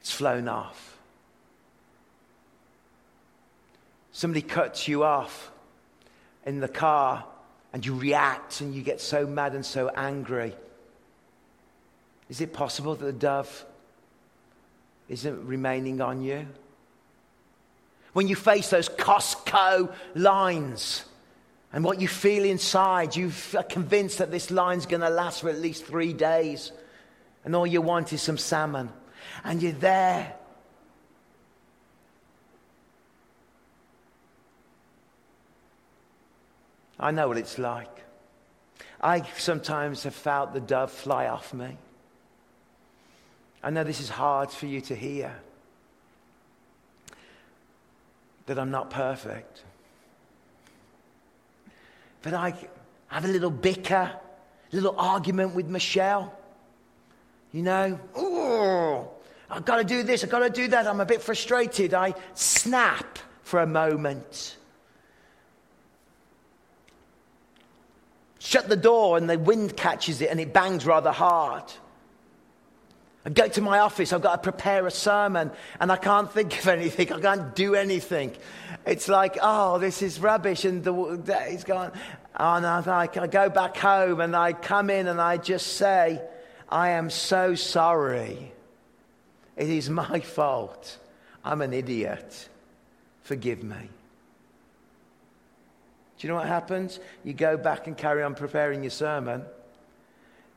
It's flown off. Somebody cuts you off in the car and you react and you get so mad and so angry. Is it possible that the dove isn't remaining on you? When you face those Costco lines and what you feel inside, you are convinced that this line's going to last for at least three days, and all you want is some salmon, and you're there I know what it's like. I sometimes have felt the dove fly off me. I know this is hard for you to hear. That I'm not perfect. But I have a little bicker, a little argument with Michelle. You know, oh, I've got to do this, I've got to do that. I'm a bit frustrated. I snap for a moment. Shut the door and the wind catches it and it bangs rather hard. I go to my office, I've got to prepare a sermon, and I can't think of anything, I can't do anything. It's like, oh, this is rubbish, and the day's gone. And I, I go back home and I come in and I just say, I am so sorry. It is my fault. I'm an idiot. Forgive me. Do you know what happens? You go back and carry on preparing your sermon.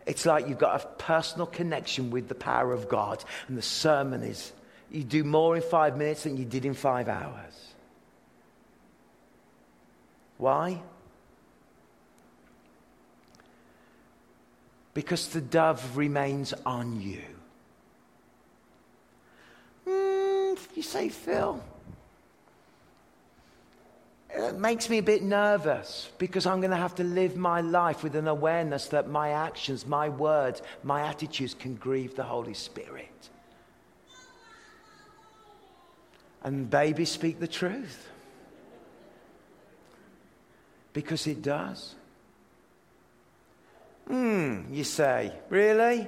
It's like you've got a personal connection with the power of God, and the sermon is you do more in five minutes than you did in five hours. Why? Because the dove remains on you. Mm, you say, Phil, it makes me a bit nervous because I'm going to have to live my life with an awareness that my actions, my words, my attitudes can grieve the Holy Spirit. And baby, speak the truth. Because it does. Hmm, you say, really?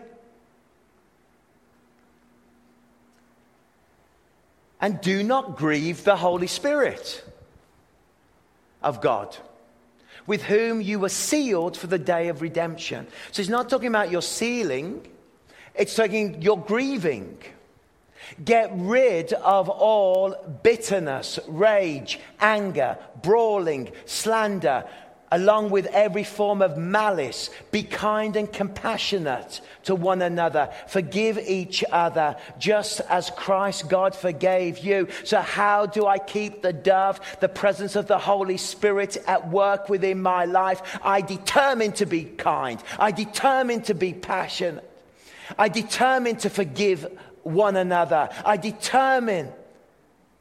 And do not grieve the Holy Spirit of God, with whom you were sealed for the day of redemption. So he's not talking about your sealing, it's talking your grieving. Get rid of all bitterness, rage, anger, brawling, slander, along with every form of malice. Be kind and compassionate to one another. Forgive each other, just as Christ God forgave you. So, how do I keep the dove, the presence of the Holy Spirit at work within my life? I determine to be kind, I determine to be passionate, I determine to forgive one another. I determine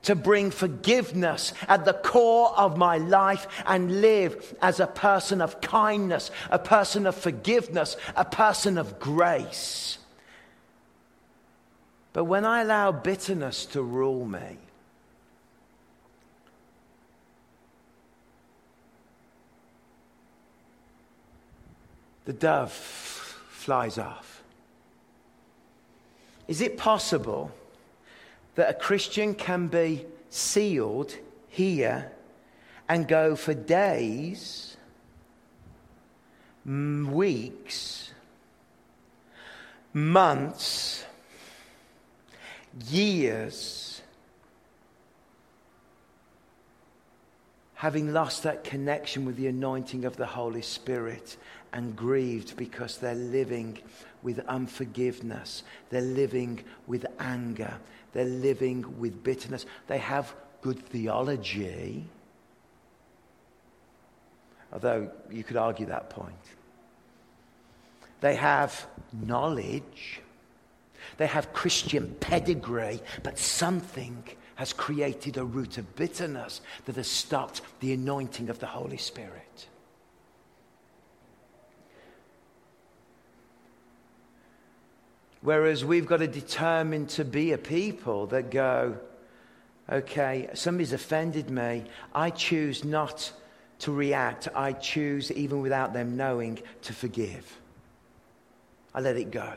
to bring forgiveness at the core of my life and live as a person of kindness, a person of forgiveness, a person of grace. But when I allow bitterness to rule me, the dove flies off. Is it possible that a Christian can be sealed here and go for days, weeks, months, years, having lost that connection with the anointing of the Holy Spirit and grieved because they're living with unforgiveness. They're living with anger. They're living with bitterness. They have good theology, although you could argue that point. They have knowledge. They have Christian pedigree, but something has created a root of bitterness that has stopped the anointing of the Holy Spirit. Whereas we've got to determine to be a people that go, okay, somebody's offended me. I choose not to react. I choose, even without them knowing, to forgive. I let it go.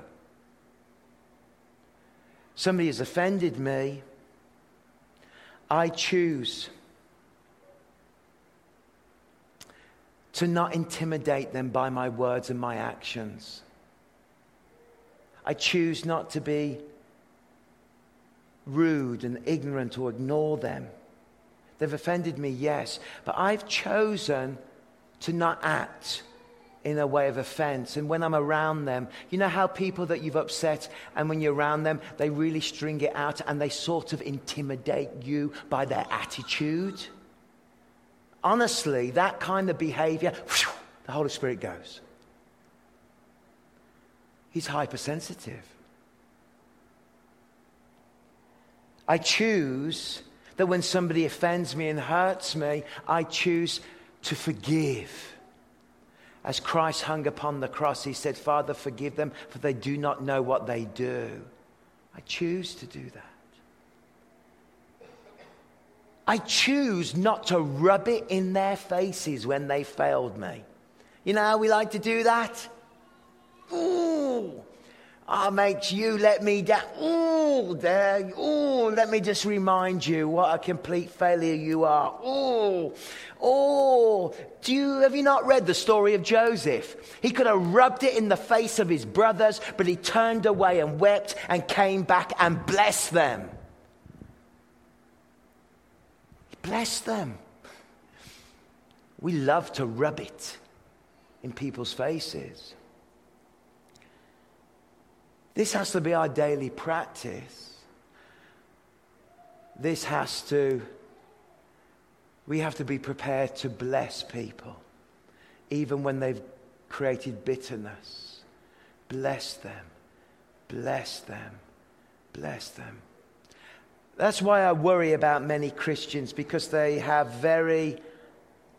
Somebody has offended me. I choose to not intimidate them by my words and my actions. I choose not to be rude and ignorant or ignore them. They've offended me, yes, but I've chosen to not act in a way of offense. And when I'm around them, you know how people that you've upset, and when you're around them, they really string it out and they sort of intimidate you by their attitude? Honestly, that kind of behavior, whew, the Holy Spirit goes. He's hypersensitive. I choose that when somebody offends me and hurts me, I choose to forgive. As Christ hung upon the cross, he said, Father, forgive them, for they do not know what they do. I choose to do that. I choose not to rub it in their faces when they failed me. You know how we like to do that? Ooh, oh, mate, you let me down. Ooh, Oh, there. Oh, let me just remind you what a complete failure you are. Oh, oh. Do you, have you not read the story of Joseph? He could have rubbed it in the face of his brothers, but he turned away and wept and came back and blessed them. He blessed them. We love to rub it in people's faces. This has to be our daily practice. This has to, we have to be prepared to bless people, even when they've created bitterness. Bless them, bless them, bless them. That's why I worry about many Christians because they have very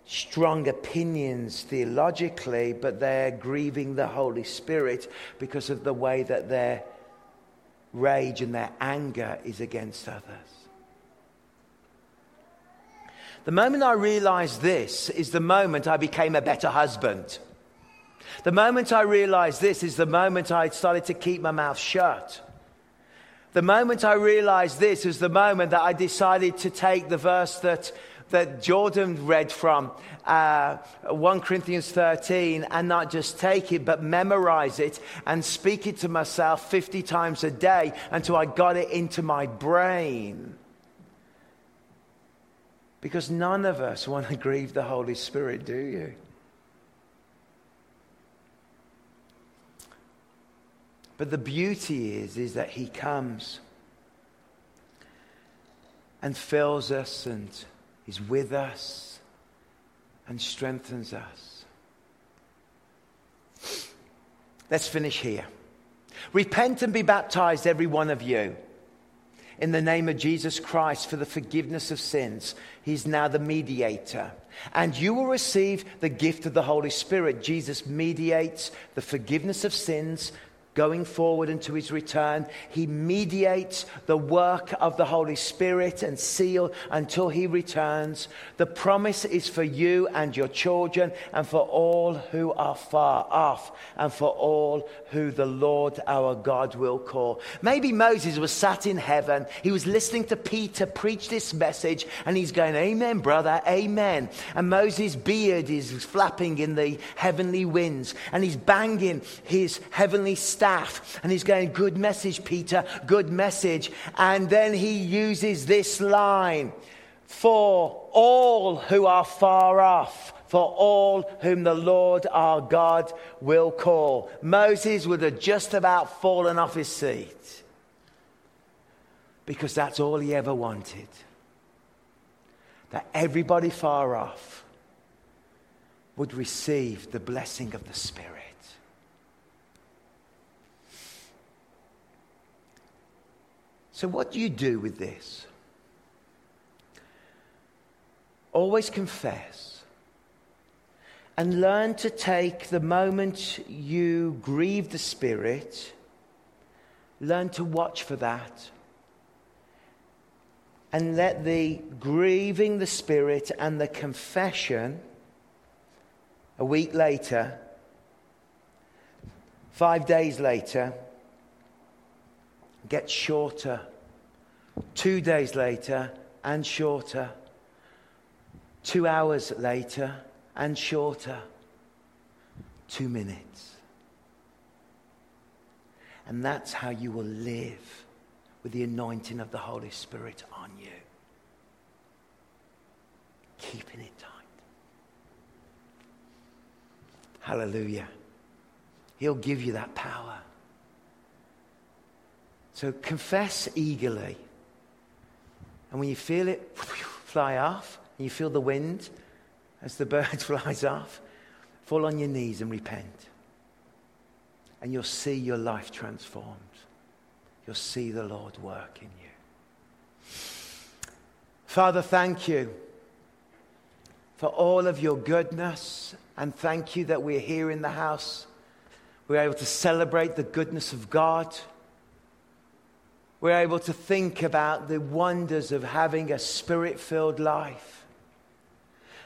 strong opinions theologically, but they're grieving the Holy Spirit because of the way that their rage and their anger is against others. The moment I realized this is the moment I became a better husband. The moment I realized this is the moment I started to keep my mouth shut. The moment I realized this is the moment that I decided to take the verse that that Jordan read from, uh, 1 Corinthians 13, and not just take it, but memorize it and speak it to myself 50 times a day until I got it into my brain. Because none of us want to grieve the Holy Spirit, do you? But the beauty is, is that He comes and fills us and is with us and strengthens us. Let's finish here. Repent and be baptized, every one of you, in the name of Jesus Christ for the forgiveness of sins. He's now the mediator. And you will receive the gift of the Holy Spirit. Jesus mediates the forgiveness of sins going forward into his return. He mediates the work of the Holy Spirit and seal until he returns. The promise is for you and your children and for all who are far off and for all who the Lord our God will call. Maybe Moses was sat in heaven. He was listening to Peter preach this message and he's going, Amen, brother, amen. And Moses' beard is flapping in the heavenly winds and he's banging his heavenly staff staff. And he's going, Good message, Peter, good message. And then he uses this line for all who are far off for all whom the Lord our God will call. Moses would have just about fallen off his seat because that's all he ever wanted. That everybody far off would receive the blessing of the Spirit. So, what do you do with this? Always confess and learn to take the moment you grieve the Spirit, learn to watch for that. And let the grieving the Spirit and the confession a week later, five days later, gets shorter. Two days later, and shorter. Two hours later, and shorter. Two minutes. And that's how you will live with the anointing of the Holy Spirit on you. Keeping it tight. Hallelujah. He'll give you that power. So confess eagerly. And when you feel it fly off, and you feel the wind as the bird flies off, fall on your knees and repent. And you'll see your life transformed. You'll see the Lord work in you. Father, thank you for all of your goodness. And thank you that we're here in the house. We're able to celebrate the goodness of God we're able to think about the wonders of having a spirit filled life.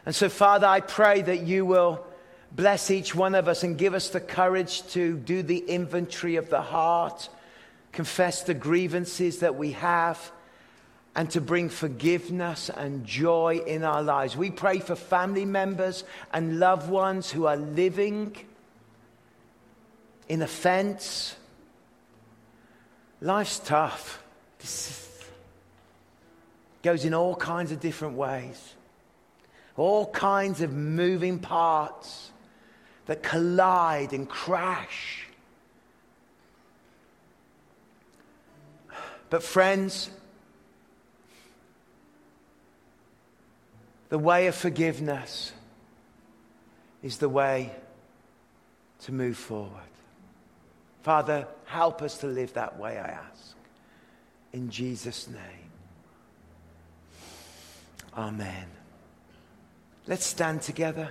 And so, Father, I pray that you will bless each one of us and give us the courage to do the inventory of the heart, confess the grievances that we have, and to bring forgiveness and joy in our lives. We pray for family members and loved ones who are living in offense. Life's tough. This goes in all kinds of different ways, all kinds of moving parts that collide and crash. But, friends, the way of forgiveness is the way to move forward. Father, help us to live that way, I ask. In Jesus' name. Amen. Let's stand together.